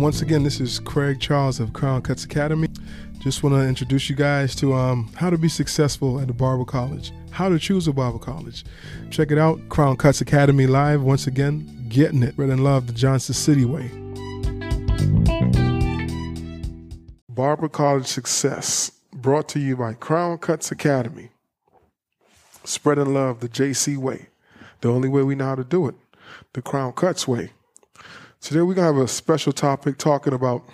Once again, this is Craig Charles of Crown Cuts Academy. Just want to introduce you guys to um, how to be successful at the barber college, how to choose a barber college. Check it out, Crown Cuts Academy live. Once again, getting it. Red and love the Johnson City way. Barber College Success, brought to you by Crown Cuts Academy. Spreading love the JC way, the only way we know how to do it, the Crown Cuts way. Today we're gonna have a special topic talking about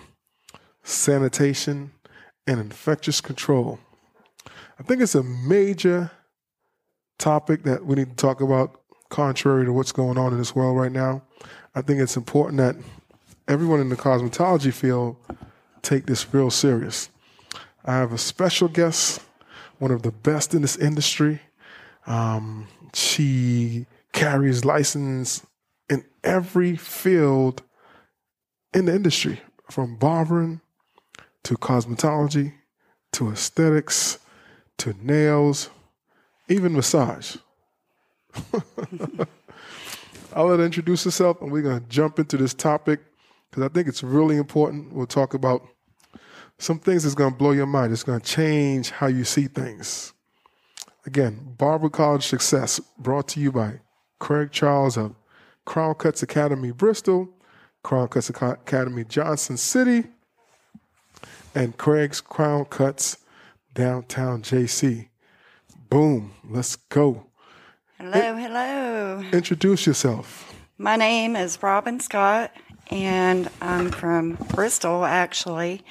sanitation and infectious control. I think it's a major topic that we need to talk about, contrary to what's going on in this world right now. I think it's important that everyone in the cosmetology field take this real serious. I have a special guest, one of the best in this industry. Um, she carries license every field in the industry, from barbering to cosmetology to aesthetics to nails, even massage. I'll let her introduce herself and we're going to jump into this topic because I think it's really important. We'll talk about some things that's going to blow your mind. It's going to change how you see things. Again, Barber College Success brought to you by Craig Charles of Crown Cuts Academy Bristol, Crown Cuts Academy Johnson City, and Craig's Crown Cuts downtown JC. Boom, let's go. Hello, hello. Introduce yourself. My name is Robin Scott, and I'm from Bristol, actually.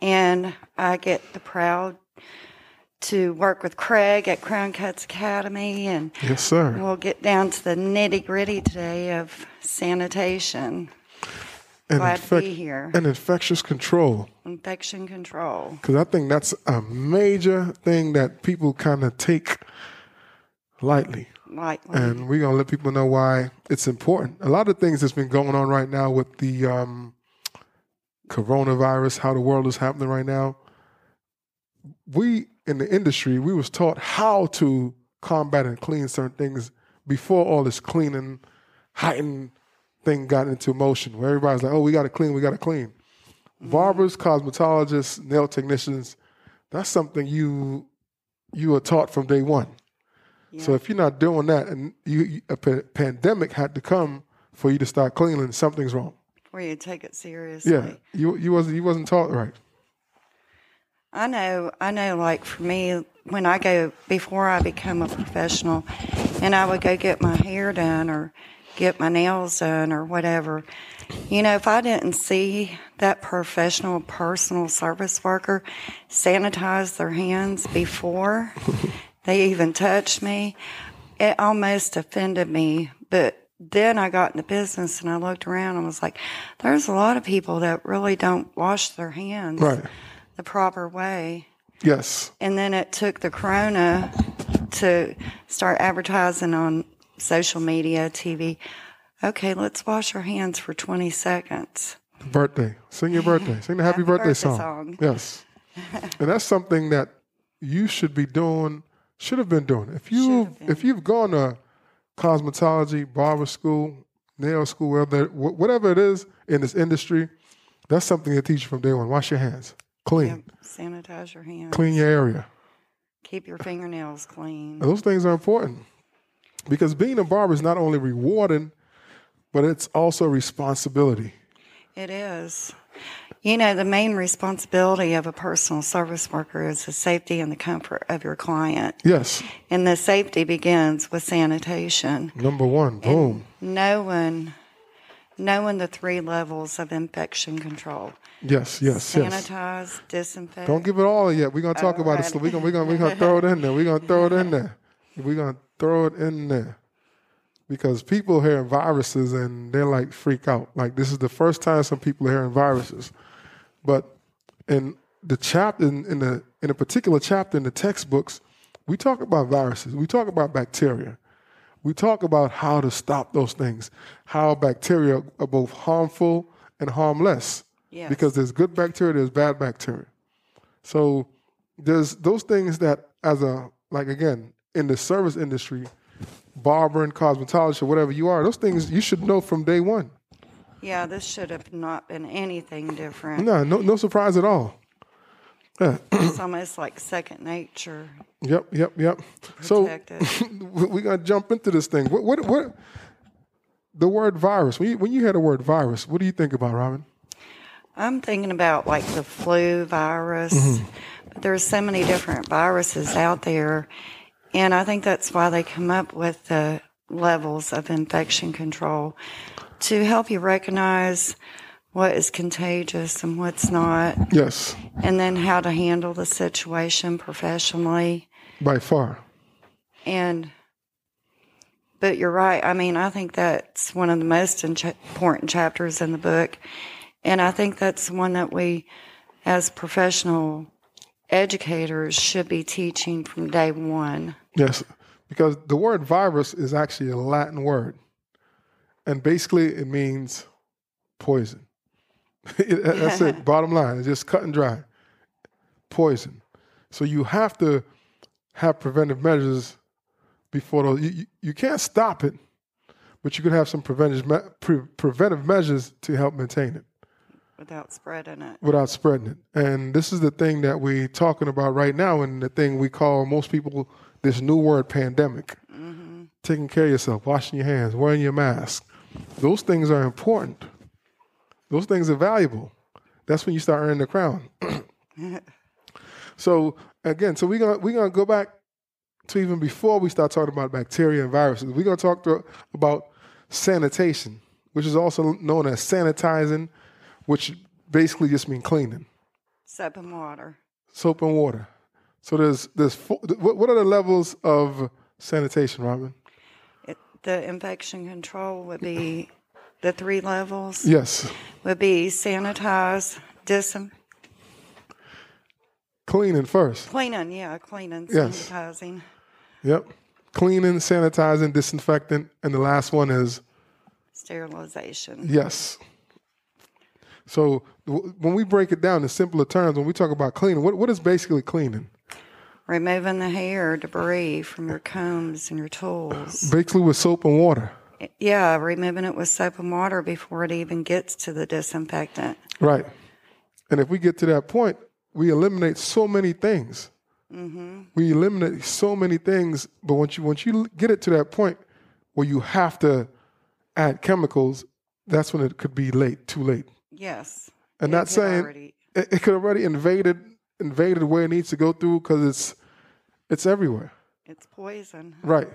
And I get the proud to work with Craig at Crown Cuts Academy, and yes, sir. We'll get down to the nitty gritty today of sanitation. And Glad infec- to be here. And infectious control. Infection control. Because I think that's a major thing that people kind of take lightly. Lightly. And we're going to let people know why it's important. A lot of things that's been going on right now with the um, coronavirus, how the world is happening right now. We in the industry, we was taught how to combat and clean certain things before all this cleaning, heightened thing got into motion, where everybody's like, "Oh, we got to clean, we got to clean." Mm-hmm. Barbers, cosmetologists, nail technicians, that's something you you were taught from day one. Yeah. So if you're not doing that, and you, a p- pandemic had to come for you to start cleaning, something's wrong. Where you take it seriously. Yeah, you you wasn't you wasn't taught right. I know, I know, like for me, when I go, before I become a professional, and I would go get my hair done or get my nails done or whatever, you know, if I didn't see that professional personal service worker sanitize their hands before they even touched me, it almost offended me. But then I got in the business and I looked around and was like, there's a lot of people that really don't wash their hands. Right the proper way. Yes. And then it took the corona to start advertising on social media, TV. Okay, let's wash our hands for 20 seconds. Birthday. Sing your birthday. Sing the happy, happy birthday, birthday song. song. Yes. and that's something that you should be doing, should have been doing. If you if you've gone to cosmetology, barber school, nail school, whatever, whatever it is in this industry, that's something they teach you from day one. Wash your hands. Clean. sanitize your hands. Clean your area. Keep your fingernails clean. Those things are important because being a barber is not only rewarding, but it's also a responsibility. It is. You know, the main responsibility of a personal service worker is the safety and the comfort of your client. Yes. And the safety begins with sanitation. Number one, boom. And no one, knowing the three levels of infection control. Yes, yes, yes. Sanitize, yes. disinfect. Don't give it all yet. We're gonna talk all about right. it. So we're gonna we're gonna we're gonna throw it in there. We're gonna throw it in there. We're gonna throw it in there. Because people hearing viruses and they're like freak out. Like this is the first time some people are hearing viruses. But in the chapter in, in the in a particular chapter in the textbooks, we talk about viruses. We talk about bacteria. We talk about how to stop those things, how bacteria are both harmful and harmless. Yes. Because there's good bacteria, there's bad bacteria. So there's those things that as a like again, in the service industry, barbering, cosmetologist, or whatever you are, those things you should know from day one. Yeah, this should have not been anything different. No, no, no surprise at all. Yeah. It's almost like second nature. Yep, yep, yep. So we're gonna jump into this thing. What, what, what? The word virus. When you, when you hear the word virus, what do you think about, Robin? I'm thinking about like the flu virus. Mm-hmm. But there's so many different viruses out there. And I think that's why they come up with the levels of infection control to help you recognize what is contagious and what's not, Yes, and then how to handle the situation professionally. by far. And, but you're right. I mean, I think that's one of the most important chapters in the book. And I think that's one that we, as professional educators, should be teaching from day one. Yes, because the word virus is actually a Latin word, and basically it means poison. That's it. Bottom line, it's just cut and dry. Poison. So you have to have preventive measures before those. You, you, can't stop it, but you can have some preventive pre- preventive measures to help maintain it Without spreading it. without spreading it. And this is the thing that we're talking about right now, and the thing we call most people this new word pandemic. Mm-hmm. Taking care of yourself, washing your hands, wearing your mask. Those things are important. Those things are valuable. That's when you start earning the crown. so again, so we're gonna we're gonna go back to even before we start talking about bacteria and viruses. We're gonna talk to, about sanitation, which is also known as sanitizing, which basically just means cleaning Soap and water. soap and water. So there's there's four, what are the levels of sanitation, Robin? It, the infection control would be the three levels Yes, would be sanitize, disin, cleaning first. cleaning, yeah, cleaning, Yes. sanitizing. Yep, cleaning, sanitizing, disinfectant, and the last one is sterilization. yes. So when we break it down in simpler terms, when we talk about cleaning, what what is basically cleaning? Removing the hair, debris from your combs and your tools. Basically with soap and water. Yeah, removing it with soap and water before it even gets to the disinfectant. Right. And if we get to that point, we eliminate so many things. Mm-hmm. We eliminate so many things, but once you once you get it to that point where you have to add chemicals, that's when it could be late, too late. Yes. And not saying already- it, it could already invaded invaded where it needs to go through because it's it's everywhere. it's poison. Right.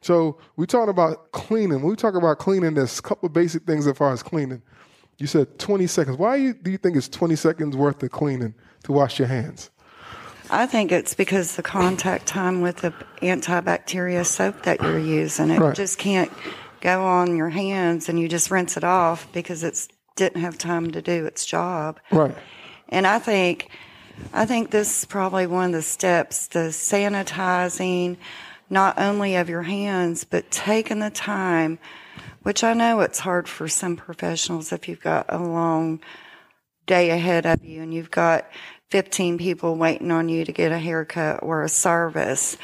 So we talking about cleaning. When we talk about cleaning, there's a couple of basic things as far as cleaning. You said 20 seconds. Why you, do you think it's 20 seconds worth of cleaning to wash your hands? I think it's because the contact time with the antibacterial soap that you're using, it Right. just can't go on your hands and you just rinse it off because it's didn't have time to do its job. Right. And I think, I think this is probably one of the steps, the sanitizing, not only of your hands, but taking the time, which I know it's hard for some professionals if you've got a long day ahead of you and you've got 15 people waiting on you to get a haircut or a service.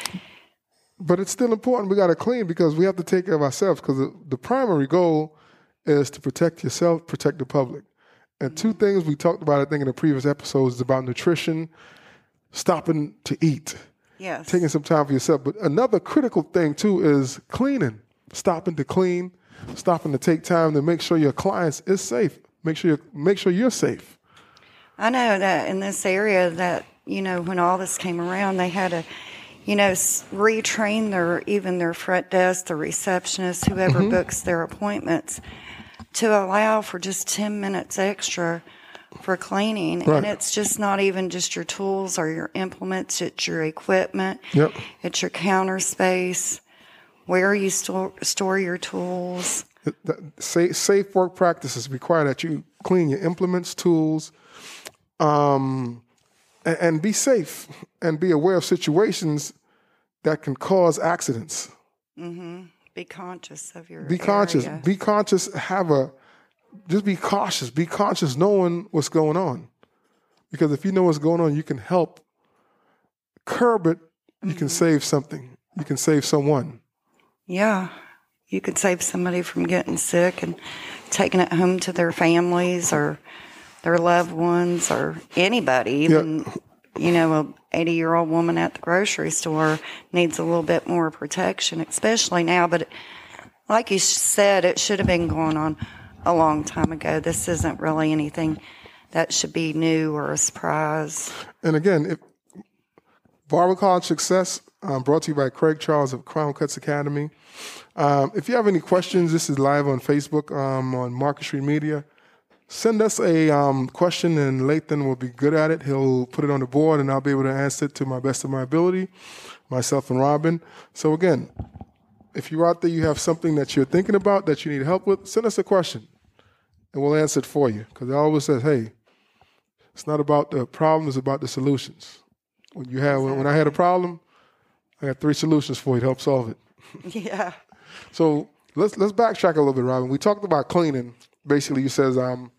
But it's still important. We got to clean because we have to take care of ourselves because the, the primary goal is to protect yourself, protect the public. And two things we talked about, I think, in the previous episodes is about nutrition, stopping to eat. Yes. taking some time for yourself. But another critical thing too is cleaning, stopping to clean, stopping to take time to make sure your clients is safe. Make sure you make sure you're safe. I know that in this area that you know when all this came around, they had to, you know, retrain their even their front desk, the receptionist, whoever Mm-hmm. books their appointments, to allow for just ten minutes extra for cleaning. Right. And it's just not even just your tools or your implements; it's your equipment. Yep. It's your counter space, where you store store your tools. Th- th- Safe, safe work practices require that you clean your implements, tools, um, and, and be safe and be aware of situations that can cause accidents. Be conscious of your. Be conscious. area. Be conscious. Have a just be cautious. Be conscious, knowing what's going on, because if you know what's going on, you can help curb it. You can mm-hmm. save something. You can save someone. Yeah. you could save somebody from getting sick and taking it home to their families or their loved ones or anybody, even you know, a 80 year old woman at the grocery store needs a little bit more protection, especially now. But like you said, it should have been going on a long time ago. This isn't really anything that should be new or a surprise. And again, if Barber College Success, um, brought to you by Craig Charles of Crown Cuts Academy. Um, if you have any questions, this is live on Facebook, um, on Market Street Media. Send us a um, question, and Lathan will be good at it. He'll put it on the board, and I'll be able to answer it to my best of my ability, myself and Robin. So, again, if you're out there, you have something that you're thinking about that you need help with, send us a question, and we'll answer it for you. Because I always says, hey, it's not about the problem, it's about the solutions. When you have, when I had a problem, I got three solutions for you to help solve it. Yeah. So let's let's backtrack a little bit, Robin. We talked about cleaning. Basically, you says um,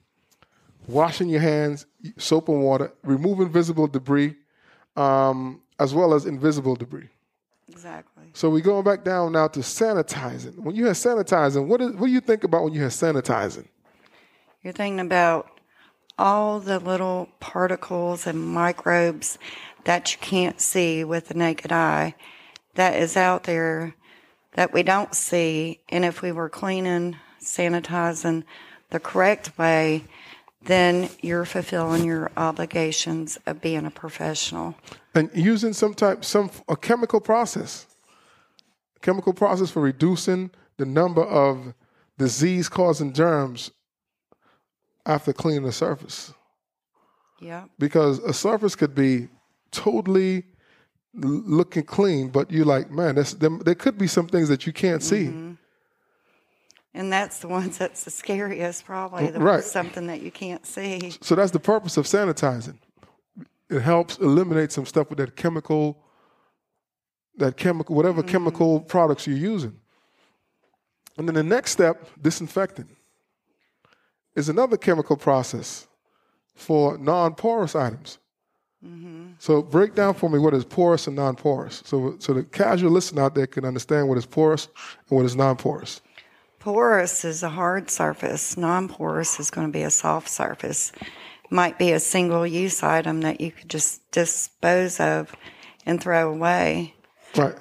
washing your hands, soap and water, removing visible debris, um, as well as invisible debris. Exactly. So we're going back down now to sanitizing. When you have sanitizing, what is what do you think about when you have sanitizing? You're thinking about all the little particles and microbes that you can't see with the naked eye that is out there that we don't see. And if we were cleaning, sanitizing the correct way, then you're fulfilling your obligations of being a professional. And using some type, some a chemical process, chemical process for reducing the number of disease-causing germs after cleaning the surface. Yeah. Because a surface could be totally looking clean, but you're like, man, there, there could be some things that you can't see. Mm-hmm. And that's the ones that's the scariest, probably. The right. Something that you can't see. So that's the purpose of sanitizing. It helps eliminate some stuff with that chemical, that chemical, whatever mm-hmm. chemical products you're using. And then the next step, disinfecting, is another chemical process for non-porous items. Mm-hmm. So break down for me what is porous and non-porous, so so the casual listener out there can understand what is porous and what is non-porous. Porous is a hard surface. Non-porous is going to be a soft surface. Might be a single-use item that you could just dispose of and throw away. Right.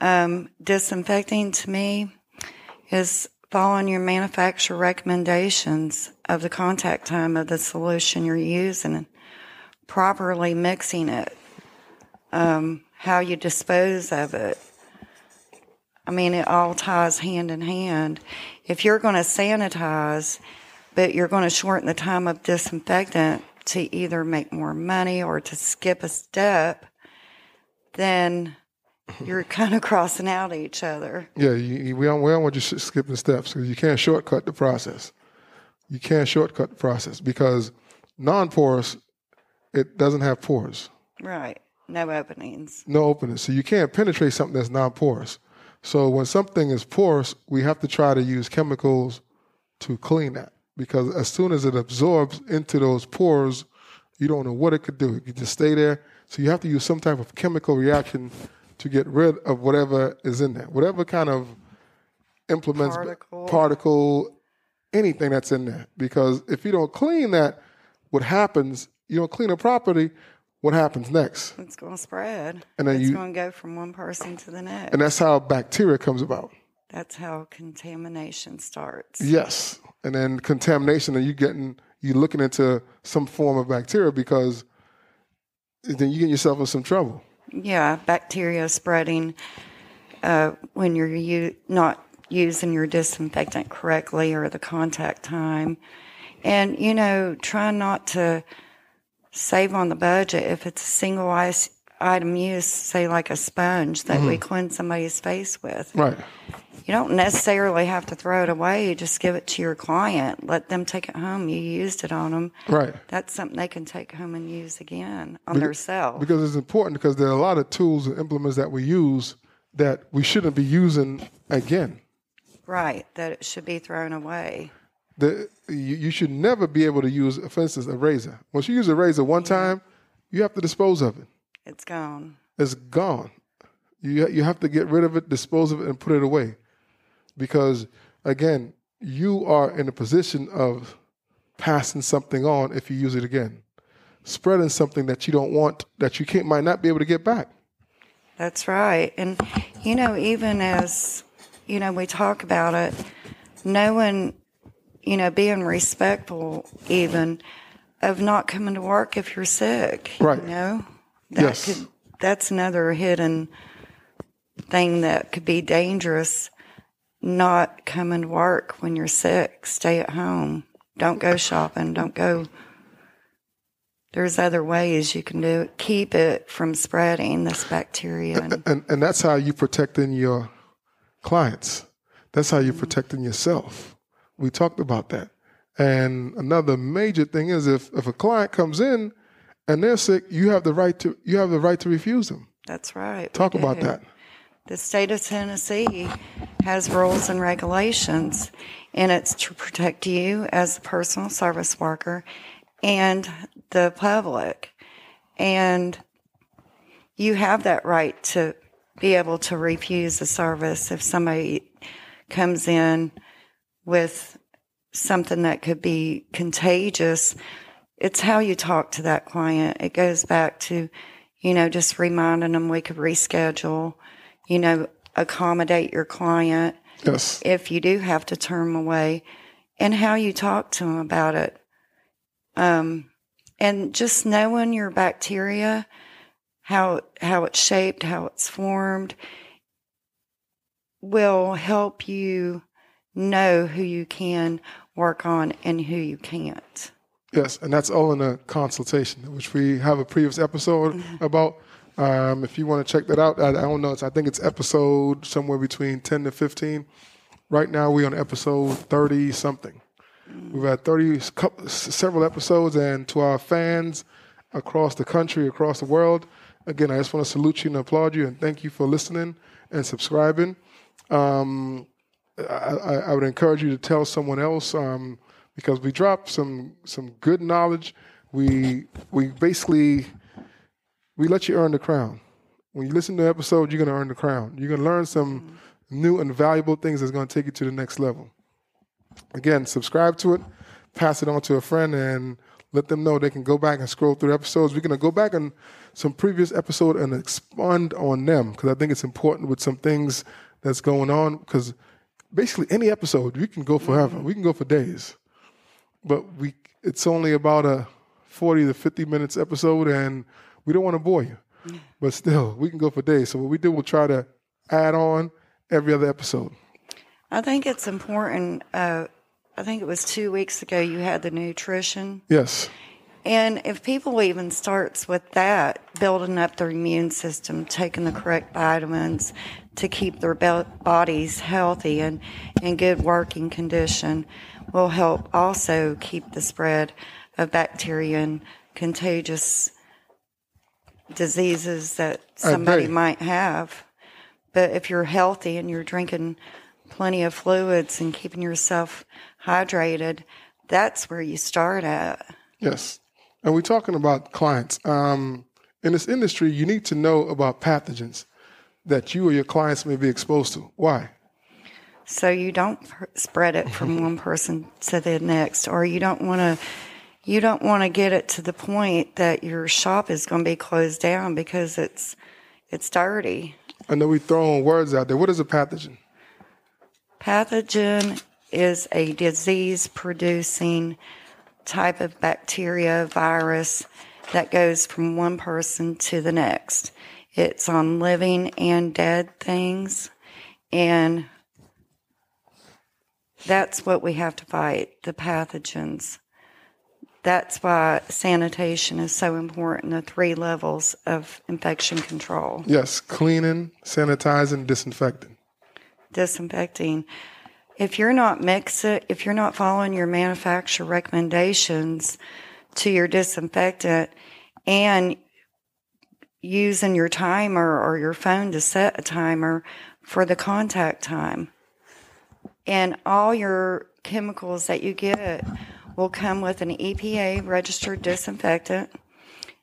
Um, disinfecting to me is following your manufacturer recommendations of the contact time of the solution you're using properly mixing it, um, how you dispose of it. I mean, it all ties hand in hand. If you're going to sanitize, but you're going to shorten the time of disinfectant to either make more money or to skip a step, then you're kind of crossing out each other. Yeah, you, we, don't, we don't want you skipping steps because you can't shortcut the process. You can't shortcut the process because non porous it doesn't have pores. Right. No openings. No openings. So you can't penetrate something that's non porous. So when something is porous, we have to try to use chemicals to clean that because as soon as it absorbs into those pores, you don't know what it could do. It could just stay there. So you have to use some type of chemical reaction to get rid of whatever is in there, whatever kind of implements, particle, particle anything that's in there. Because if you don't clean that, what happens you don't clean a property, what happens next? It's going to spread. And then it's you, going to go from one person to the next. And that's how bacteria comes about. That's how contamination starts. Yes. And then contamination, and you getting you looking into some form of bacteria because then you get yourself in some trouble. Yeah, bacteria spreading uh, when you're u- not using your disinfectant correctly or the contact time. And, you know, try not to save on the budget if it's a single ice item use, say like a sponge that mm-hmm. we cleanse somebody's face with. Right. You don't necessarily have to throw it away. You just give it to your client. Let them take it home. You used it on them. Right. That's something they can take home and use again on because, themselves. Because it's important because there are a lot of tools and implements that we use that we shouldn't be using again. Right. That it should be thrown away the you, you, should never be able to use, a for instance, a razor. Once you use a razor one yeah. time, you have to dispose of it. It's gone. It's gone. You you have to get rid of it, dispose of it, and put it away. Because again, you are in a position of passing something on if you use it again, spreading something that you don't want that you can't might not be able to get back. That's right. And, you know, even as, you know, we talk about it, knowing, you know, being respectful even of not coming to work if you're sick. Right. You know? That Yes. could that's another hidden thing that could be dangerous. Not come and work when you're sick. Stay at home. Don't go shopping. Don't go there's other ways you can do it. Keep it from spreading this bacteria. And, And and that's how you're protecting your clients. That's how you're protecting yourself. We talked about that. And another major thing is if, if a client comes in and they're sick, you have the right to you have the right to refuse them. that's right. Talk about that. The state of Tennessee has rules and regulations, and it's to protect you as a personal service worker and the public. And you have that right to be able to refuse the service if somebody comes in with something that could be contagious. It's how you talk to that client. It goes back to, you know, just reminding them we could reschedule, you know, accommodate your client Yes. if you do have to turn them away and how you talk to them about it. Um, and just knowing your bacteria, how, how it's shaped, how it's formed will help you know who you can work on and who you can't. Yes, and that's all in a consultation, which we have a previous episode about. Um, if you want to check that out, I, I don't know. It's, I think it's episode somewhere between ten to fifteen. Right now, we're on episode thirty something. We've had thirty couple, several episodes, and to our fans across the country, across the world, again, I just want to salute you and applaud you, and thank you for listening and subscribing. Um, I, I I would encourage you to tell someone else um, because we drop some some good knowledge. We we basically we let you earn the crown. When you listen to the episode, you're going to earn the crown. You're going to learn some mm-hmm. new and valuable things that's going to take you to the next level. Again, subscribe to it, pass it on to a friend, and let them know they can go back and scroll through episodes. We're going to go back on some previous episode and expand on them because I think it's important with some things that's going on. Because basically, any episode we can go forever. Mm-hmm. We can go for days, but we it's only about a forty to fifty minutes episode, and we don't want to bore you. But still, we can go for days. So what we do, we'll try to add on every other episode. I think it's important. Uh, I think it was two weeks ago you had the nutrition. Yes. And if people even starts with that, building up their immune system, taking the correct vitamins to keep their bodies healthy and in good working condition, will help also keep the spread of bacteria and contagious diseases that somebody might have. But if you're healthy and you're drinking plenty of fluids and keeping yourself hydrated, that's where you start at. Yes. And we're talking about clients. Um, in this industry, you need to know about pathogens that you or your clients may be exposed to. Why? So you don't pr- spread it from one person to the next, or you don't want to. You don't want to get it to the point that your shop is going to be closed down because it's it's dirty. I know we're throwing words out there. What is a pathogen? Pathogen is a disease producing type of bacteria, virus that goes from one person to the next. It's on living and dead things. And that's what we have to fight the pathogens. That's why sanitation is so important the three levels of infection control. Yes, cleaning, sanitizing, disinfecting. disinfecting. If you're not mixing, if you're not following your manufacturer recommendations to your disinfectant and using your timer or your phone to set a timer for the contact time, and all your chemicals that you get will come with an EPA registered disinfectant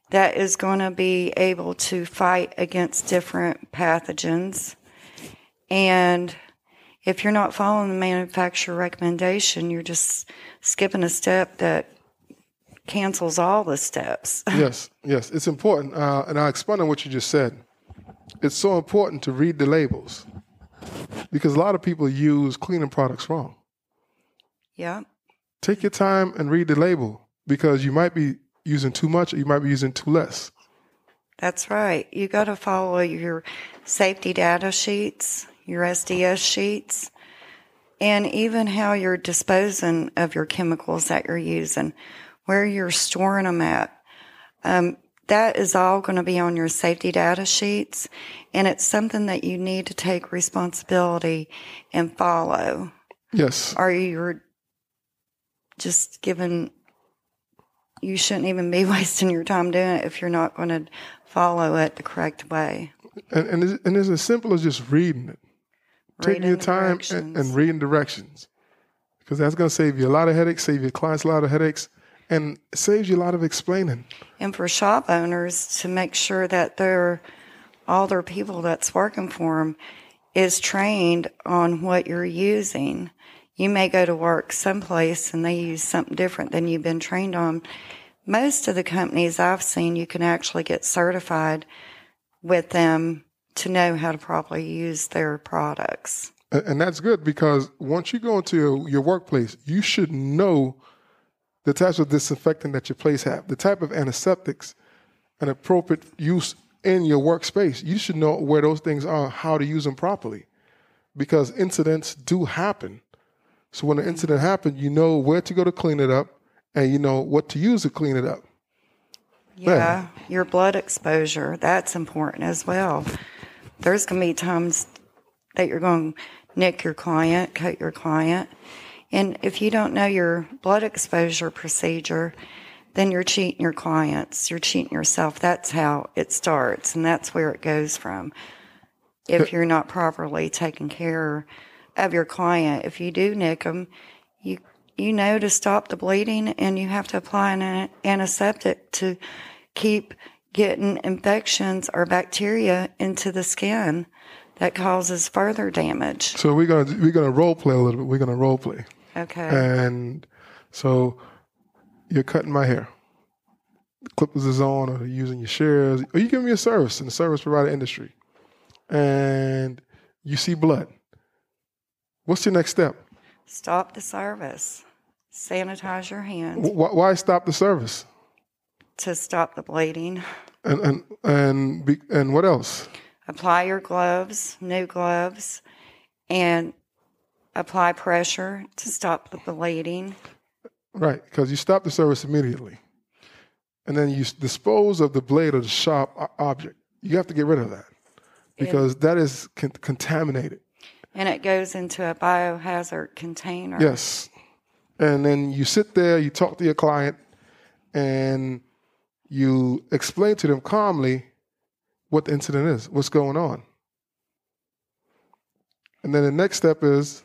that is going to be able to fight against different pathogens. And if you're not following the manufacturer recommendation, you're just skipping a step that cancels all the steps. yes, yes, it's important. Uh, and I'll expand on what you just said. It's so important to read the labels because a lot of people use cleaning products wrong. Yeah. Take your time and read the label because you might be using too much or you might be using too less. That's right. You got to follow your safety data sheets, your SDS sheets, and even how you're disposing of your chemicals that you're using, where you're storing them at. Um, that is all going to be on your safety data sheets, and it's something that you need to take responsibility and follow. Yes. Or you're just given you shouldn't even be wasting your time doing it if you're not going to follow it the correct way. And, and, it's, and it's as simple as just reading it. Taking your time and, and reading directions. Because that's going to save you a lot of headaches, save your clients a lot of headaches, and saves you a lot of explaining. and for shop owners to make sure that their all their people that's working for them is trained on what you're using. You may go to work someplace and they use something different than you've been trained on. Most of the companies I've seen, you can actually get certified with them to know how to properly use their products. And, that's good because once you go into your, your workplace, you should know the types of disinfectant that your place have, the type of antiseptics and appropriate use in your workspace. You should know where those things are, how to use them properly, because incidents do happen. So when an incident happens, you know where to go to clean it up, and you know what to use to clean it up. Yeah, your blood exposure, that's important as well. There's going to be times that you're going to nick your client, cut your client. And if you don't know your blood exposure procedure, then you're cheating your clients, you're cheating yourself. That's how it starts, and that's where it goes from. If you're not properly taking care of your client, if you do nick them, you you know to stop the bleeding, and you have to apply an antiseptic to keep getting infections or bacteria into the skin that causes further damage. So we're gonna we're gonna role play a little bit. We're gonna role play. Okay. And so you're cutting my hair. The clippers is on, or using your shears, or you give me a service in the service provider industry, and you see blood. What's your next step? Stop the service. Sanitize your hands Why, why stop the service? to stop the bleeding. And and and be, and what else? Apply your gloves, new gloves, and apply pressure to stop the bleeding. Right, because you stop the service immediately, and then you dispose of the blade or the sharp object. You have to get rid of that because that is con- contaminated. And it goes into a biohazard container. Yes. And then you sit there, you talk to your client, and you explain to them calmly what the incident is, what's going on. And then the next step is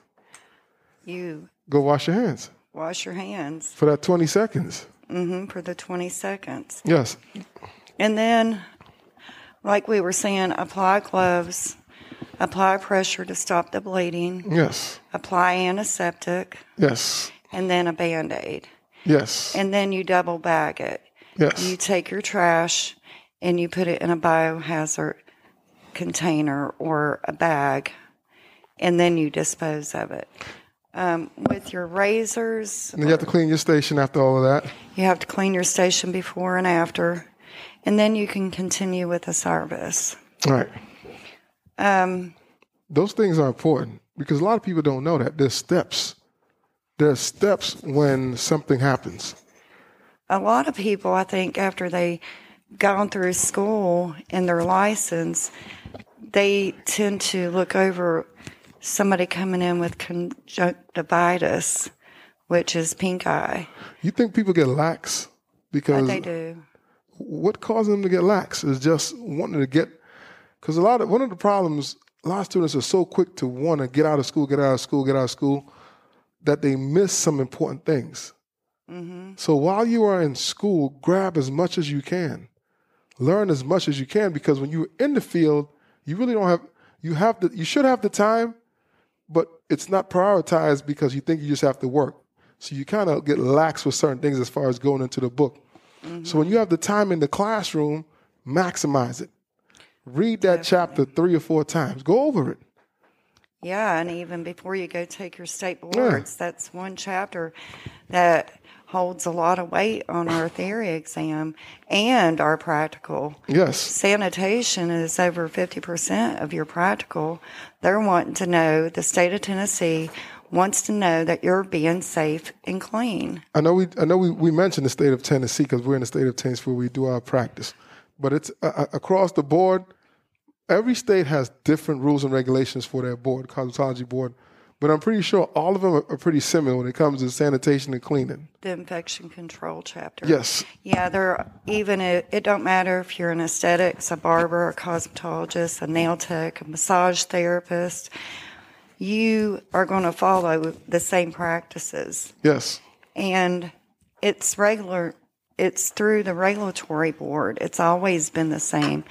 You go wash your hands wash your hands for that 20 seconds. Mm-hmm, for the 20 seconds. Yes. And then, like we were saying, apply gloves, apply pressure to stop the bleeding, Yes. apply antiseptic, Yes. and then a band aid. Yes. And then you double bag it. Yes. You take your trash and you put it in a biohazard container or a bag, and then you dispose of it. Um, with your razors, And you have to clean your station after all of that. you have to clean your station before and after, and then you can continue with the service. All right. Um, Those things are important because a lot of people don't know that. There's steps. There's steps when something happens. a lot of people, I think, after they gone through school and their license, they tend to look over somebody coming in with conjunctivitis, which is pink eye. You think people get lax But because they do. what causes them to get lax is just wanting to get because a lot of one of the problems a lot of students are so quick to want to get out of school get out of school get out of school that they miss some important things hmm so while you are in school grab as much as you can learn as much as you can because when you're in the field you really don't have you have the you should have the time but it's not prioritized because you think you just have to work. So you kind of get lax with certain things as far as going into the book. So when you have the time in the classroom, maximize it. Read that chapter three or four times. Go over it. Yeah, and even before you go take your state boards, that's one chapter that holds a lot of weight on our theory exam and our practical. Yes. Sanitation is over 50% of your practical. They're wanting to know, the state of Tennessee wants to know that you're being safe and clean. I know we I know we, we mentioned the state of Tennessee because we're in the state of Tennessee where we do our practice, but it's uh, uh, across the board. Every state has different rules and regulations for their board, cosmetology board, but I'm pretty sure all of them are, are pretty similar when it comes to sanitation and cleaning. The infection control chapter. Yes. Yeah, they're even it, it don't matter if you're an aesthetics, a barber, a cosmetologist, a nail tech, a massage therapist. You are going to follow the same practices, Yes. and it's regular. It's through the regulatory board. It's always been the same.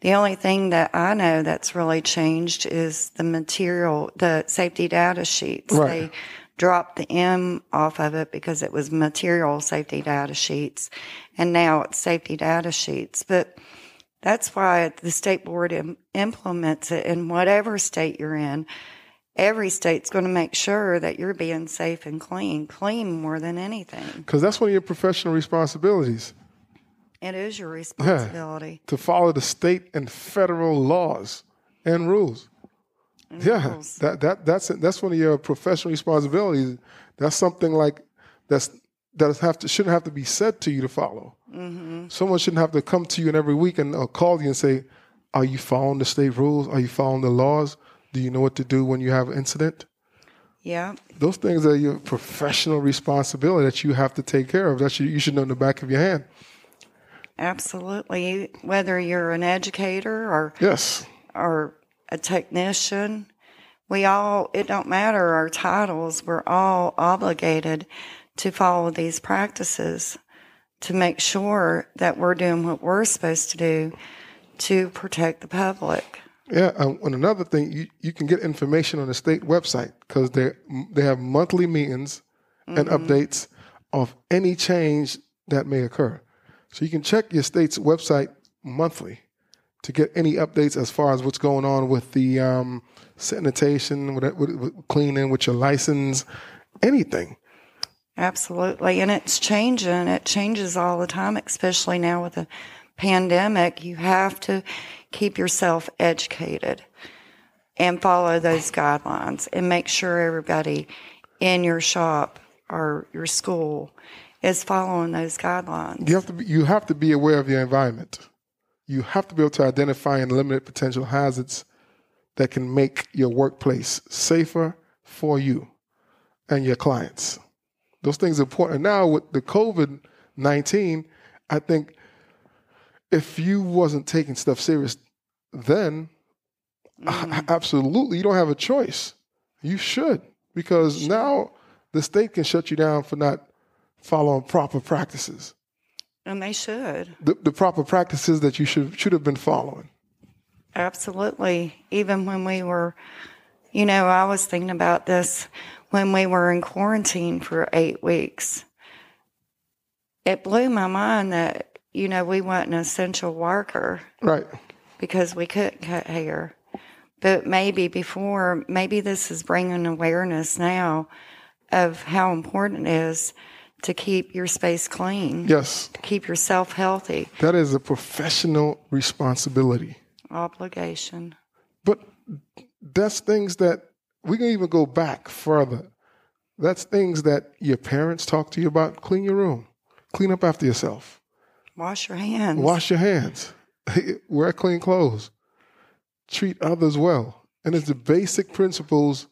The only thing that I know that's really changed is the material, the safety data sheets. Right. They dropped the M off of it because it was material safety data sheets, and now it's safety data sheets. But that's why the state board Im- implements it in whatever state you're in. Every state's going to make sure that you're being safe and clean, clean more than anything. Because that's one of your professional responsibilities It is your responsibility. to follow the state and federal laws and rules. yeah, rules. that that that's that's one of your professional responsibilities. That's something like that's that have to shouldn't have to be said to you to follow. Mm-hmm. Someone shouldn't have to come to you in every week and uh, call you and say, "Are you following the state rules? Are you following the laws? Do you know what to do when you have an incident?" Yeah, Those things are your professional responsibility that you have to take care of. That you, you should know in the back of your hand. absolutely. Whether you're an educator or Yes, or a technician, we all it don't matter our titles. We're all obligated to follow these practices to make sure that we're doing what we're supposed to do to protect the public. Yeah, um, and another thing, you, you can get information on the state website because they they have monthly meetings and updates of any change that may occur. So you can check your state's website monthly to get any updates as far as what's going on with the um, sanitation, with, with, with cleaning, with your license, anything. Absolutely. And it's changing. It changes all the time, especially now with the pandemic. You have to keep yourself educated and follow those guidelines and make sure everybody in your shop or your school is following those guidelines. You have to be, you have to be aware of your environment. You have to be able to identify and limit potential hazards that can make your workplace safer for you and your clients. Those things are important. Now with the COVID nineteen, I think if you wasn't taking stuff serious then, mm. absolutely you don't have a choice. You should because now the state can shut you down for not following proper practices And they should. the, the proper practices that you should should have been following. Absolutely. Even when we were, you know, I was thinking about this when we were in quarantine for eight weeks. It blew my mind that, you know, we weren't an essential worker Right. because we couldn't cut hair. But maybe before, maybe this is bringing awareness now of how important it is to keep your space clean, Yes. to keep yourself healthy. That is a professional responsibility. Obligation. But that's things that we can even go back further. That's things that your parents talk to you about. Clean your room. Clean up after yourself. Wash your hands. Wash your hands. Wear clean clothes. Treat others well. And it's the basic principles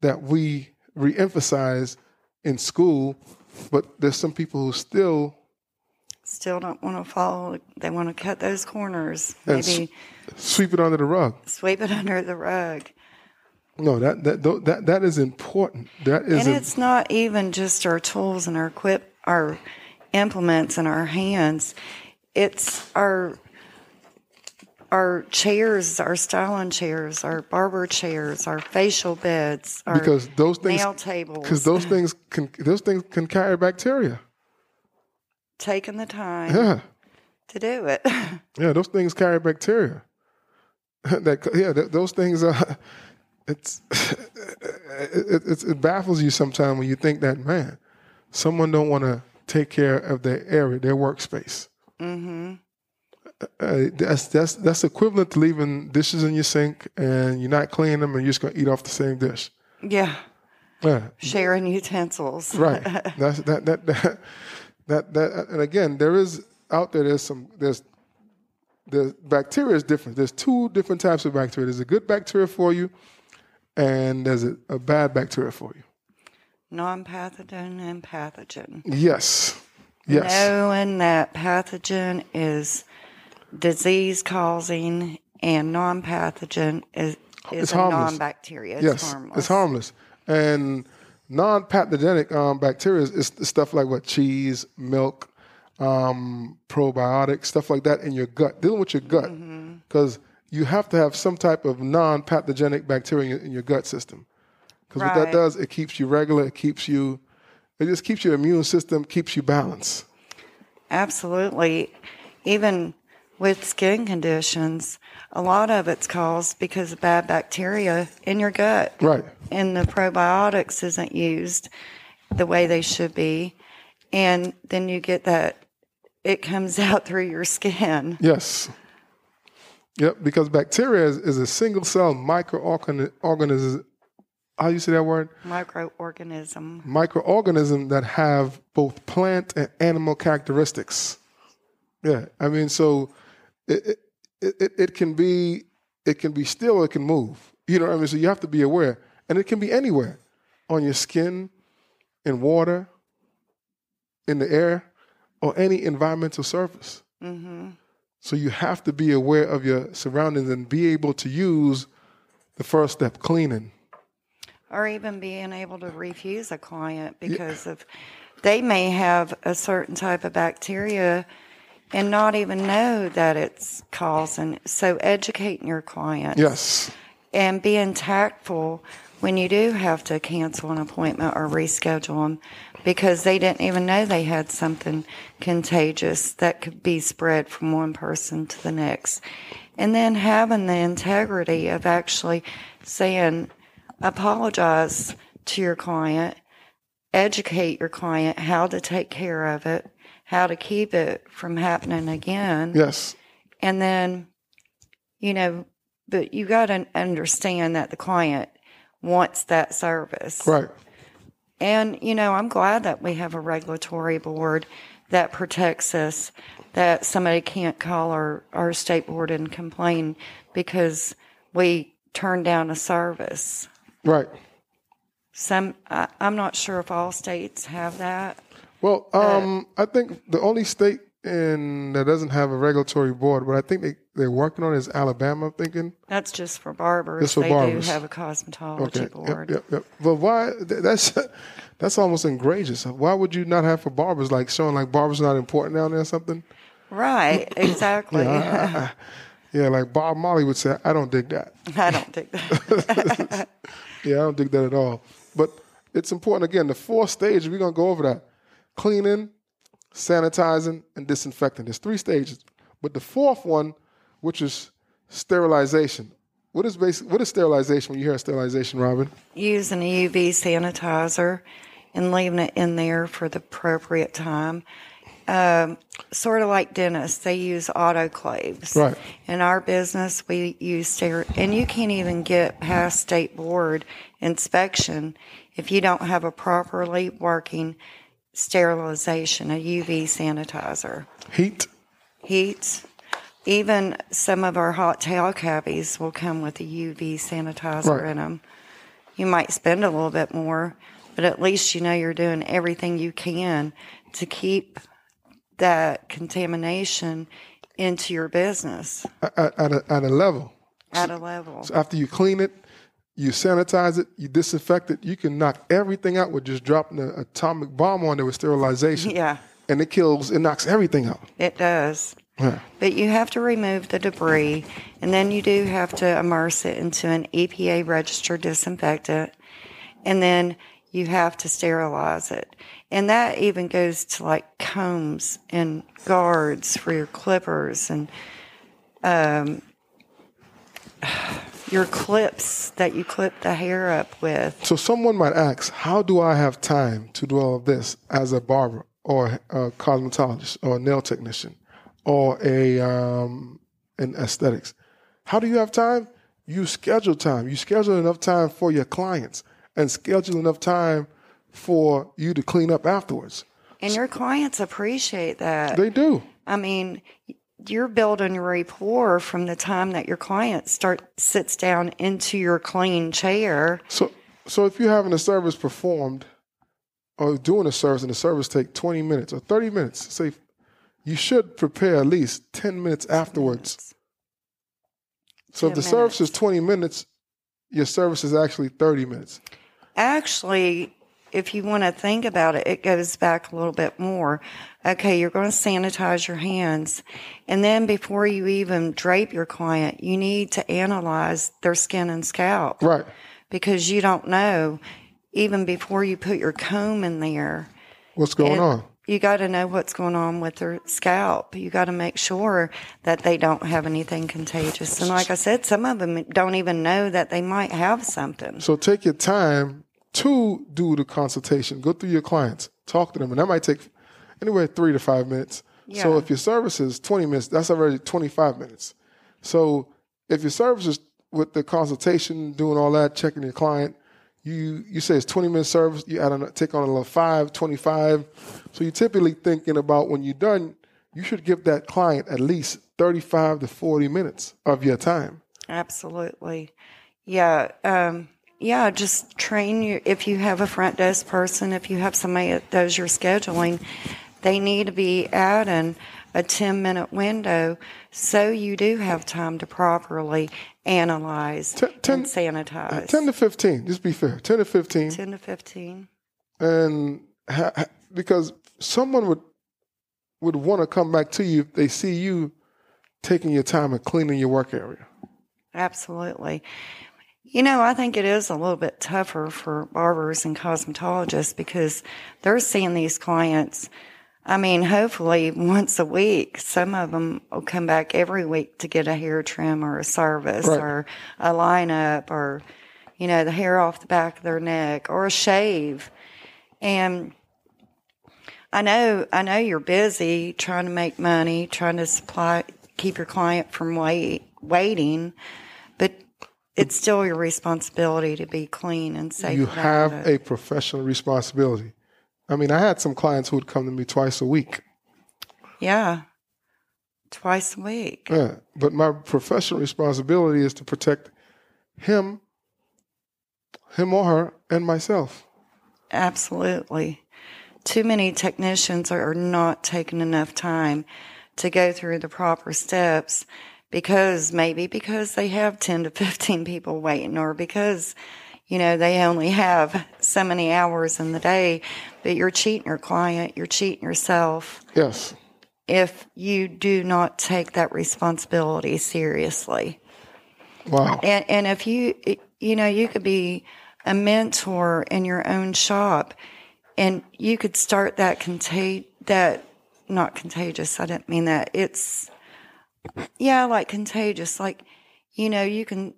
that we reemphasize in school, but there's some people who still still don't want to follow. They want to cut those corners. Maybe sweep it under the rug. sweep it under the rug. No, that that that that is important. That is And a- it's not even just our tools and our equip, our implements in our hands. It's our our chairs, our styling chairs, our barber chairs, our facial beds, our because those things nail tables. because those things can those things can carry bacteria. taking the time Yeah, to do it. yeah, those things carry bacteria. that yeah, th- those things uh, are. It's it, it, it baffles you sometimes when you think that man, someone don't want to take care of their area, their workspace. hmm Uh, that's that's that's equivalent to leaving dishes in your sink and you're not cleaning them and you're just gonna eat off the same dish. Yeah, Yeah, sharing utensils. right. That's that that that that that. And again, there is out there. There's some there's the bacteria is different. There's two different types of bacteria. There's a good bacteria for you, and there's a, a bad bacteria for you. Non-pathogen and pathogen. Yes, yes, Knowing that pathogen is disease causing and non-pathogen is is It's a harmless. non-bacteria. It's yes. harmless. It's harmless. And non-pathogenic um, bacteria is, is stuff like what cheese, milk, um, probiotics, stuff like that in your gut. Dealing with your gut Mm-hmm. because you have to have some type of non-pathogenic bacteria in your, in your gut system. Because what that does, it keeps you regular. It keeps you. It just keeps your immune system, keeps you balanced. Absolutely. Even with skin conditions, a lot of it's caused because of bad bacteria in your gut. Right. And the probiotics isn't used the way they should be. And then you get that it comes out through your skin. Yes. Yep. Because bacteria is, is a single cell microorganism. How you say that word? Microorganism. microorganism that have both plant and animal characteristics. Yeah, I mean, so it it, it, it can be it can be still, or it can move. You know what I mean? So you have to be aware, and it can be anywhere, on your skin, in water, in the air, or any environmental surface. hmm So you have to be aware of your surroundings and be able to use the first step, cleaning. Or even being able to refuse a client because of they may have a certain type of bacteria and not even know that it's causing. So educating your client Yes. and being tactful when you do have to cancel an appointment or reschedule them because they didn't even know they had something contagious that could be spread from one person to the next. And then having the integrity of actually saying, apologize to your client, educate your client how to take care of it, how to keep it from happening again Yes. and then you know but you got to understand that the client wants that service Right. and you know i'm glad that we have a regulatory board that protects us that somebody can't call our, our state board and complain because we turned down a service Right. some I, i'm not sure if all states have that Well, um, I think the only state in that doesn't have a regulatory board, but I think they they're working on it is Alabama. I'm thinking. that's just for barbers Just for they barbers. do have a cosmetology Okay. board Yep, yep, yep. But why? That's that's almost egregious. Why would you not have for barbers? Like showing like barbers not important down there or something? right exactly Yeah, I- I- yeah, like Bob Marley would say, I don't dig that. I don't think that. Yeah, I don't dig that at all. But it's important again. The four stages we're gonna go over that: cleaning, sanitizing, and disinfecting. There's three stages, but the fourth one, which is sterilization. What is basic? What is sterilization? When you hear sterilization, Robin? Using a UV sanitizer and leaving it in there for the appropriate time. Um, sort of like dentists, they use autoclaves. Right. In our business, we use ster, and you can't even get past state board inspection if you don't have a properly working sterilization, a UV sanitizer. Heat. heat. Even some of our hot towel cabbies will come with a UV sanitizer Right. in them. You might spend a little bit more, but at least you know you're doing everything you can to keep that contamination into your business at, at, a, at a level. at a level. So after you clean it, you sanitize it, you disinfect it, you can knock everything out with just dropping an atomic bomb on there with sterilization. Yeah, And it kills, it knocks everything out. it does. Yeah. But you have to remove the debris, and then you do have to immerse it into an EPA registered disinfectant, and then you have to sterilize it. And that even goes to like combs and guards for your clippers and um, your clips that you clip the hair up with. So someone might ask, how do I have time to do all of this as a barber or a cosmetologist or a nail technician or a um, in aesthetics? How do you have time? You schedule time. You schedule enough time for your clients and schedule enough time for you to clean up afterwards. And your clients appreciate that. They do. I mean, you're building rapport from the time that your client start sits down into your clean chair. So, so if you're having a service performed or doing a service and the service take 20 minutes or 30 minutes, say you should prepare at least 10 minutes afterwards. So if the minutes. service is 20 minutes, your service is actually 30 minutes. Actually, if you want to think about it, it goes back a little bit more. Okay, you're going to sanitize your hands. And then before you even drape your client, you need to analyze their skin and scalp. Right. Because you don't know, even before you put your comb in there, What's going And on? You got to know what's going on with their scalp. You got to make sure that they don't have anything contagious. And like I said, some of them don't even know that they might have something. So take your time to do the consultation. Go through your clients, talk to them, and that might take anywhere three to five minutes. So if your service is 20 minutes, that's already 25 minutes. So if your service is with the consultation, doing all that, checking your client, you you say it's 20 minute service, you add on, take on a little five, 25. So you're typically thinking about when you're done, you should give that client at least 35 to 40 minutes of your time. Absolutely. Yeah. Um, yeah. Just train you. If you have a front desk person, if you have somebody that does your scheduling, they need to be adding a 10 minute window so you do have time to properly analyze Ten- ten- and sanitize. Uh, 10 to 15, just be fair, 10 to 15. 10 to 15. and ha- ha- because someone would would want to come back to you if they see you taking your time and cleaning your work area. Absolutely. You know, I think it is a little bit tougher for barbers and cosmetologists because they're seeing these clients. I mean, hopefully once a week. Some of them will come back every week to get a hair trim or a service Right. or a lineup or, you know, the hair off the back of their neck or a shave. And I know, I know you're busy trying to make money, trying to supply, keep your client from wait, waiting, it's still your responsibility to be clean and safe. you have it. a professional responsibility. I mean, I had some clients who would come to me twice a week. yeah, twice a week. Yeah, but my professional responsibility is to protect him, him or her, and myself. Absolutely. Too many technicians are not taking enough time to go through the proper steps because maybe because they have 10 to 15 people waiting or because, you know, they only have so many hours in the day, but you're cheating your client, you're cheating yourself Yes. if you do not take that responsibility seriously. Wow. And and if you you know you could be a mentor in your own shop, and you could start that contag that not contagious. I didn't mean that. It's yeah, like contagious. Like you know you can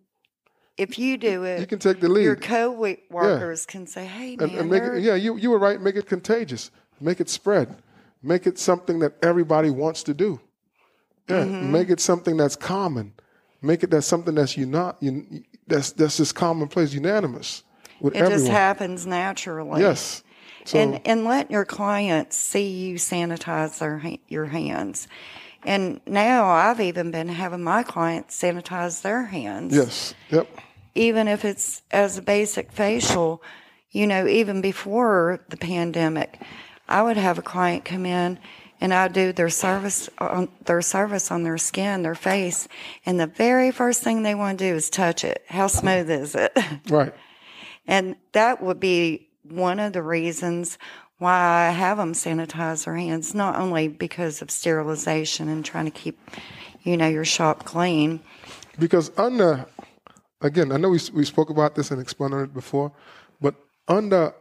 if you do it, You can take the lead. your co-workers can say, "Hey, man, and, and make it, yeah, you, you were right. Make it contagious. Make it spread. Make it something that everybody wants to do. Yeah, Mm-hmm. make it something that's common. Make it that something that's you not you, that's that's just commonplace, unanimous with it everyone. just happens naturally." yes. So and and let your clients see you sanitize their your hands. And now I've even been having my clients sanitize their hands. yes, yep, Even if it's as a basic facial, you know, even before the pandemic, I would have a client come in and I'd do their service on their service on their skin, their face, and the very first thing they want to do is touch it. How smooth is it? right. And that would be one of the reasons why I have them sanitize their hands, not only because of sterilization and trying to keep, you know, your shop clean. Because under, again, I know we, we spoke about this and explained it before, but under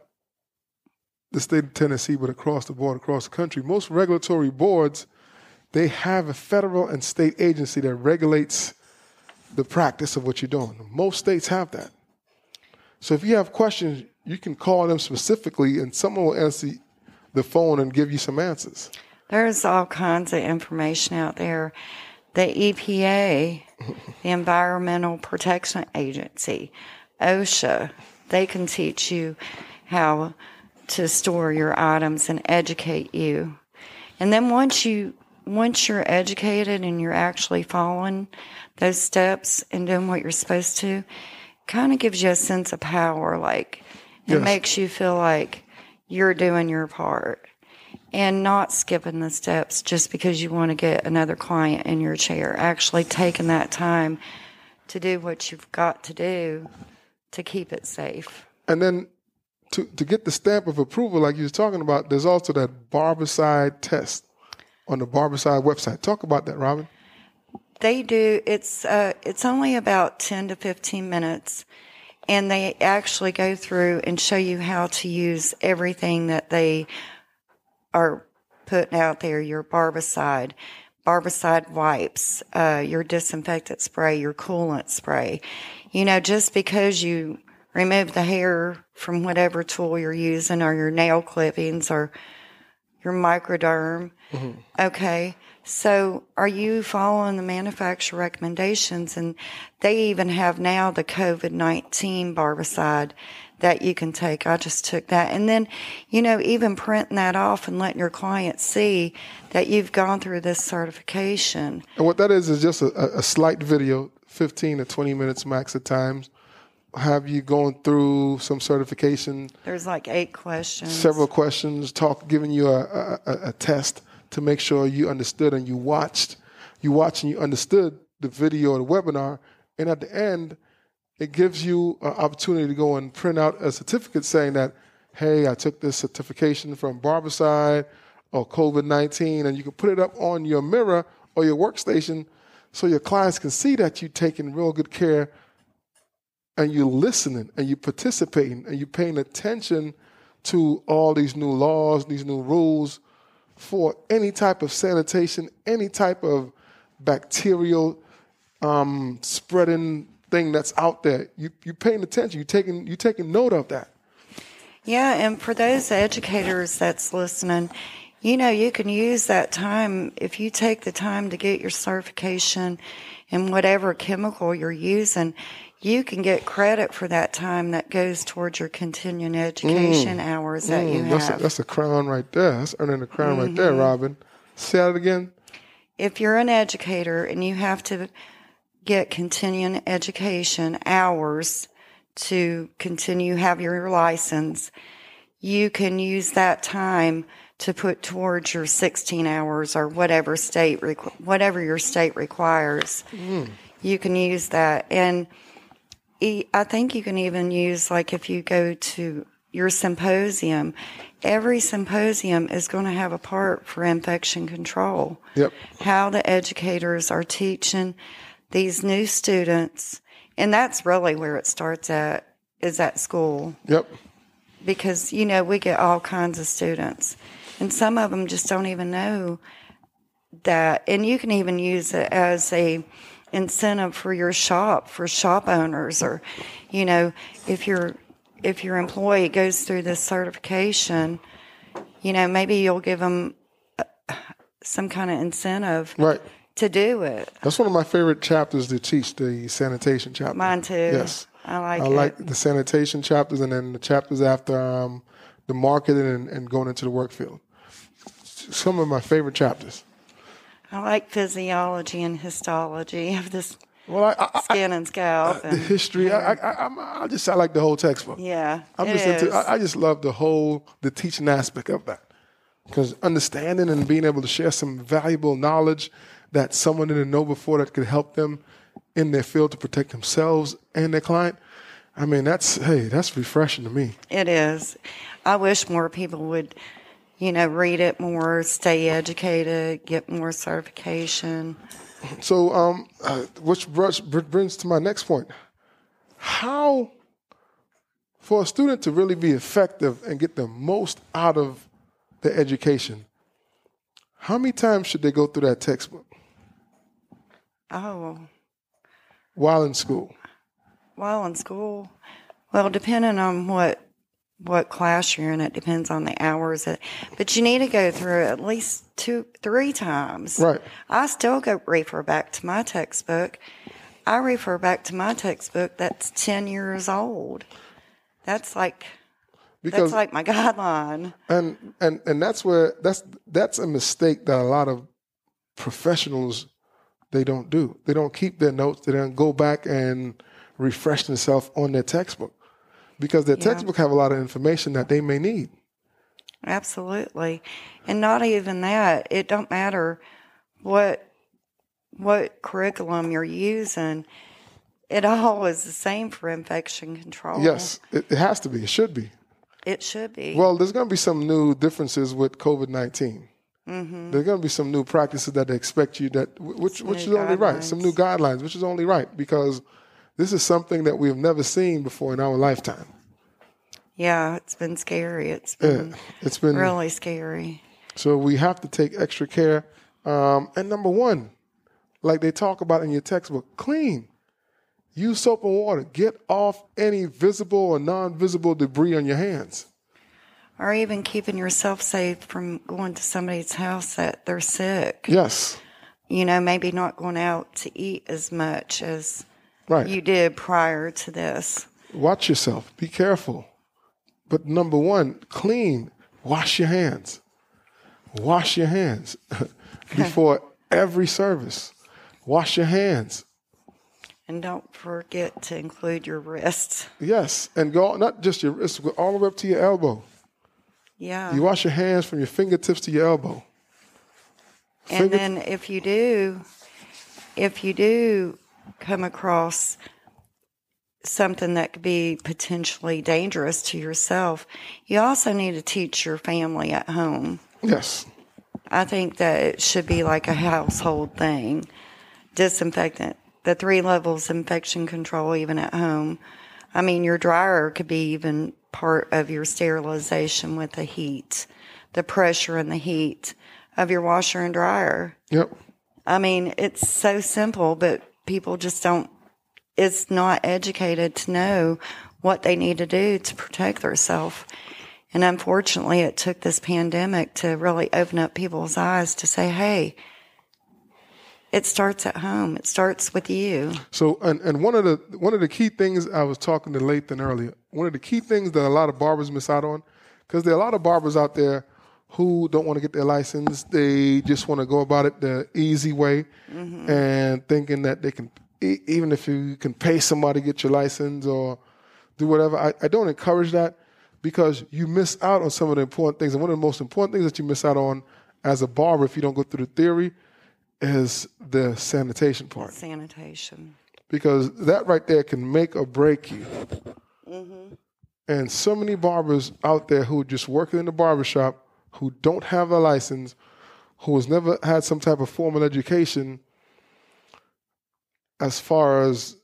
the state of Tennessee, but across the board, across the country, most regulatory boards, they have a federal and state agency that regulates the practice of what you're doing. Most states have that. So if you have questions, you can call them specifically, and someone will answer the phone and give you some answers. There's all kinds of information out there. The EPA, the Environmental Protection Agency, OSHA, they can teach you how to store your items and educate you. And then once you once you're educated and you're actually following those steps and doing what you're supposed to, kind of gives you a sense of power. Like it Yes. makes you feel like you're doing your part and not skipping the steps just because you want to get another client in your chair. Actually taking that time to do what you've got to do to keep it safe. And then to, to get the stamp of approval, like you were talking about, there's also that Barbicide test on the Barbicide website. Talk about that, Robin. They do. It's uh, it's only about ten to fifteen minutes, and they actually go through and show you how to use everything that they are putting out there. Your barbicide, barbicide wipes, uh, your disinfectant spray, your coolant spray. You know, just because you remove the hair from whatever tool you're using, or your nail clippings, or your microderm. Okay. So are you following the manufacturer recommendations? And they even have now the COVID 19 barbicide that you can take. I just took that. And then, you know, even printing that off and letting your clients see that you've gone through this certification. And what that is is just a, a- slight video, 15 to 20 minutes max at times. Have you going through some certification, There's like eight questions. several questions, talk, giving you a, a, a test to make sure you understood and you watched, you watched and you understood the video or the webinar. And at the end, it gives you an opportunity to go and print out a certificate saying that, hey, I took this certification from Barbicide or COVID 19, and you can put it up on your mirror or your workstation so your clients can see that you're taking real good care and you're listening and you're participating and you're paying attention to all these new laws, these new rules for any type of sanitation, any type of bacterial um, spreading thing that's out there. You you're paying attention. you're taking you're taking note of that. Yeah, and for those educators that's listening, you know, you can use that time if you take the time to get your certification in whatever chemical you're using. You can get credit for that time that goes towards your continuing education mm. hours that you Mm, that's a, have. that's a crown right there. That's earning a crown right there, mm-hmm. Robin. Say that again. if you're an educator and you have to get continuing education hours to continue have your license, you can use that time to put towards your 16 hours or whatever state requ- whatever your state requires. Mm. You can use that and I think you can even use like if you go to your symposium, every symposium is going to have a part for infection control Yep. how the educators are teaching these new students and that's really where it starts at is at school Yep. because you know we get all kinds of students and some of them just don't even know that and you can even use it as a incentive for your shop for shop owners or you know if your if your employee goes through this certification you know maybe you'll give them uh, some kind of incentive Right. to do it That's one of my favorite chapters to teach, the sanitation chapter. mine too Yes. i like I it like the sanitation chapters and then the chapters after um, the marketing and, and going into the work field. Some of my favorite chapters. I like physiology and histology of this Well, I, I, skin and scalp the and history. I, I, I'm, I just I like the whole textbook. yeah I'm just into. is. I, I just love the whole the teaching aspect of that because understanding and being able to share some valuable knowledge that someone didn't know before that could help them in their field to protect themselves and their client. I mean, that's hey, that's refreshing to me. It is. I wish more people would, you know, read it more, stay educated, get more certification. So, um, uh, which brings brings to my next point: how, for a student to really be effective and get the most out of the education, how many times should they go through that textbook Oh, while in school? while in school, well, depending on what what class you're in, it depends on the hours. That, but you need to go through at least two, three times. Right. I still go refer back to my textbook. I refer back to my textbook that's ten years old. That's like Because that's like my guideline. and and and that's where that's that's a mistake that a lot of professionals they don't do. They don't keep their notes. They don't go back and refresh themselves on their textbook because their Yeah. textbook have a lot of information that they may need. Absolutely. And not even that. It don't matter what what curriculum you're using. It all is the same for infection control. Yes, it, it has to be. It should be. It should be. Well, there's going to be some new differences with COVID 19. Mm-hmm. There's going to be some new practices that they expect you that which Some which is new only right. Some new guidelines, which is only right because this is something that we have never seen before in our lifetime. yeah, it's been scary. It's Yeah, been it's been really scary. so we have to take extra care. Um, and number one, like they talk about in your textbook, clean. Use soap and water. Get off any visible or non-visible debris on your hands. Or even keeping yourself safe from going to somebody's house that they're sick. Yes, You know, maybe not going out to eat as much as right. you did prior to this. Watch yourself. Be careful. But number one, clean. Wash your hands. Wash your hands before every service. Wash your hands. And don't forget to include your wrists. Yes, and go not just your wrists, but all the way up to your elbow. Yeah. You wash your hands from your fingertips to your elbow. and then if you do, if you do come across something that could be potentially dangerous to yourself, you also need to teach your family at home. Yes, I think that it should be like a household thing. Disinfectant, the three levels infection control, even at home. I mean, your dryer could be even part of your sterilization with the heat, the pressure and the heat of your washer and dryer. yep. I mean, it's so simple, but people just don't, it's not educated to know what they need to do to protect themselves. And unfortunately, it took this pandemic to really open up people's eyes to say, hey, it starts at home. It starts with you. So, and, and one of the one of the key things I was talking to Lathan earlier. One of the key things that a lot of barbers miss out on, because there are a lot of barbers out there who don't want to get their license. They just want to go about it the easy way, mm-hmm. and thinking that they can, even if you can pay somebody to get your license or do whatever. I, I don't encourage that because you miss out on some of the important things. And one of the most important things that you miss out on as a barber, if you don't go through the theory, is the sanitation part Sanitation. because that right there can make or break you. Mm-hmm. And so many barbers out there who just working in the barbershop, who don't have a license, who has never had some type of formal education, as far as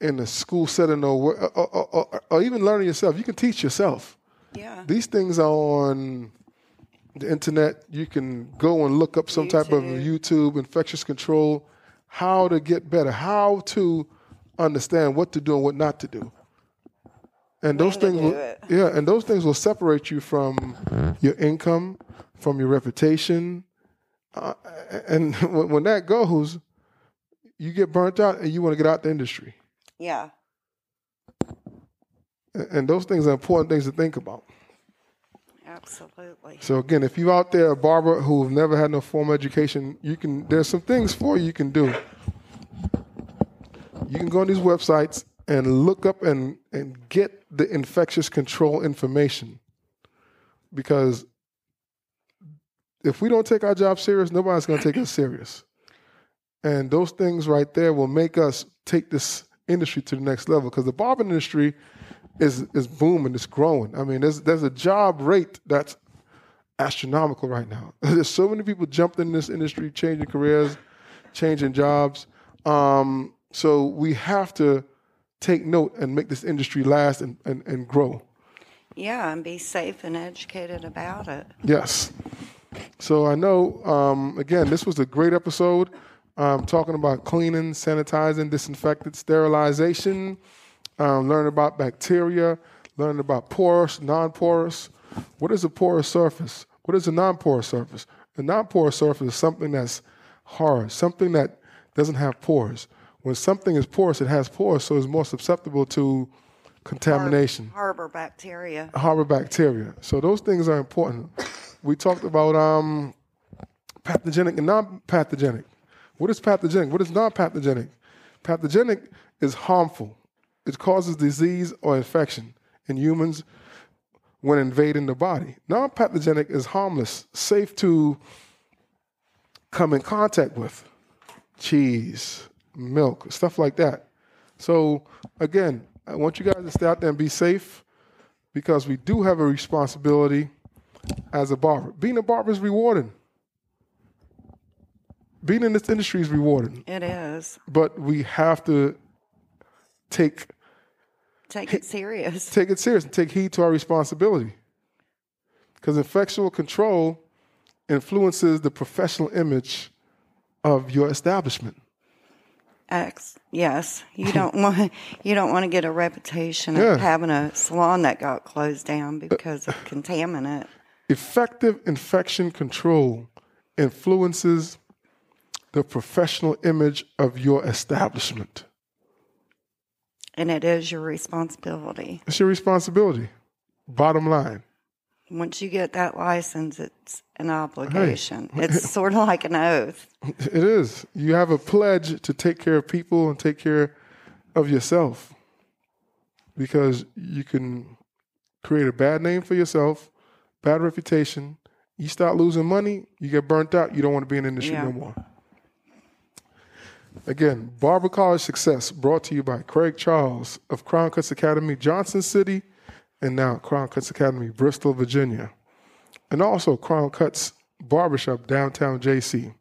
in a school setting or, or, or, or, or even learning yourself. You can teach yourself. Yeah. These things are on the internet. You can go and look up some type of YouTube infectious control, how to get better, how to understand what to do and what not to do. And those things, will, it. yeah, and those things will separate you from your income, from your reputation, uh, and when, when that goes, you get burnt out and you want to get out the industry. Yeah. And those things are important things to think about. Absolutely. So again, if you're out there a barber who've never had no formal education, you can there's some things for you you can do. You can go on these websites and look up and, and get the infectious control information. Because if we don't take our job serious, nobody's gonna take us serious. And those things right there will make us take this industry to the next level because the barbering industry is is booming, it's growing. I mean, there's there's a job rate that's astronomical right now. there's so many people jumped in this industry, changing careers, changing jobs. Um, so we have to take note and make this industry last and, and, and grow. Yeah, and be safe and educated about it. Yes. So I know, um, again, this was a great episode um, talking about cleaning, sanitizing, disinfectant, sterilization, um, learning about bacteria, learning about porous, non porous. What is a porous surface? What is a non porous surface? A non porous surface is something that's hard, something that doesn't have pores. When something is porous, it has pores, so it's more susceptible to contamination. Harbor bacteria. Harbor bacteria. So those things are important. We talked about um, pathogenic and non-pathogenic. What is pathogenic? What is non-pathogenic? Pathogenic is harmful. It causes disease or infection in humans when invading the body. Non-pathogenic is harmless, safe to come in contact with. Cheese, milk, stuff like that. So again, I want you guys to stay out there and be safe because we do have a responsibility as a barber. Being a barber is rewarding. Being in this industry is rewarding. It is. But we have to take take it serious. Take it serious and take heed to our responsibility. Because infectious control influences the professional image of your establishment. X, yes, you don't want you don't want to get a reputation Yeah. of having a salon that got closed down because of contaminant. Effective infection control influences the professional image of your establishment. And it is your responsibility. It's your responsibility. Bottom line. Once you get that license, it's an obligation. It's sort of like an oath. It is. You have a pledge to take care of people and take care of yourself because you can create a bad name for yourself, bad reputation. You start losing money, you get burnt out, you don't want to be in the industry Yeah. no more. Again, Barber College Success brought to you by Craig Charles of Crown Cuts Academy, Johnson City, and now Crown Cuts Academy, Bristol, Virginia. And also Crown Cuts Barbershop, downtown JC.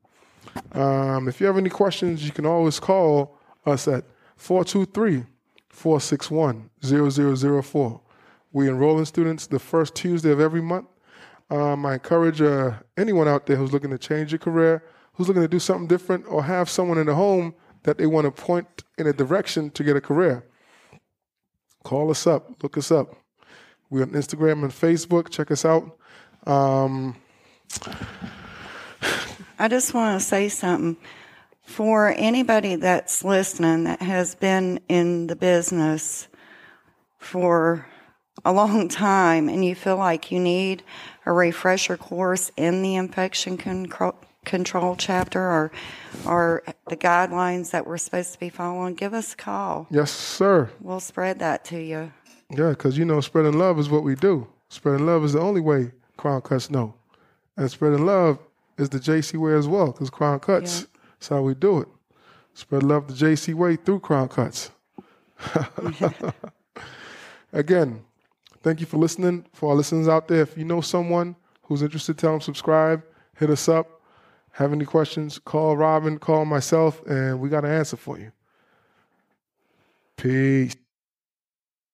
Um, if you have any questions, you can always call us at 423 461 0004. We enroll in students the first Tuesday of every month. Um, I encourage uh, anyone out there who's looking to change your career, who's looking to do something different, or have someone in the home that they want to point in a direction to get a career. Call us up, look us up. We're on Instagram and Facebook. Check us out. Um, I just want to say something. For anybody that's listening that has been in the business for a long time and you feel like you need a refresher course in the infection control, control chapter or, or the guidelines that we're supposed to be following, give us a call. yes, sir. We'll spread that to you. Yeah, because you know, spreading love is what we do. Spreading love is the only way Crown Cuts know. And spreading love is the JC way as well, because Crown Cuts, Yeah. that's how we do it. Spread love the JC way through Crown Cuts. Again, thank you for listening. For our listeners out there, if you know someone who's interested, tell them subscribe, hit us up. Have any questions, call Robin, call myself, and we got an answer for you. Peace.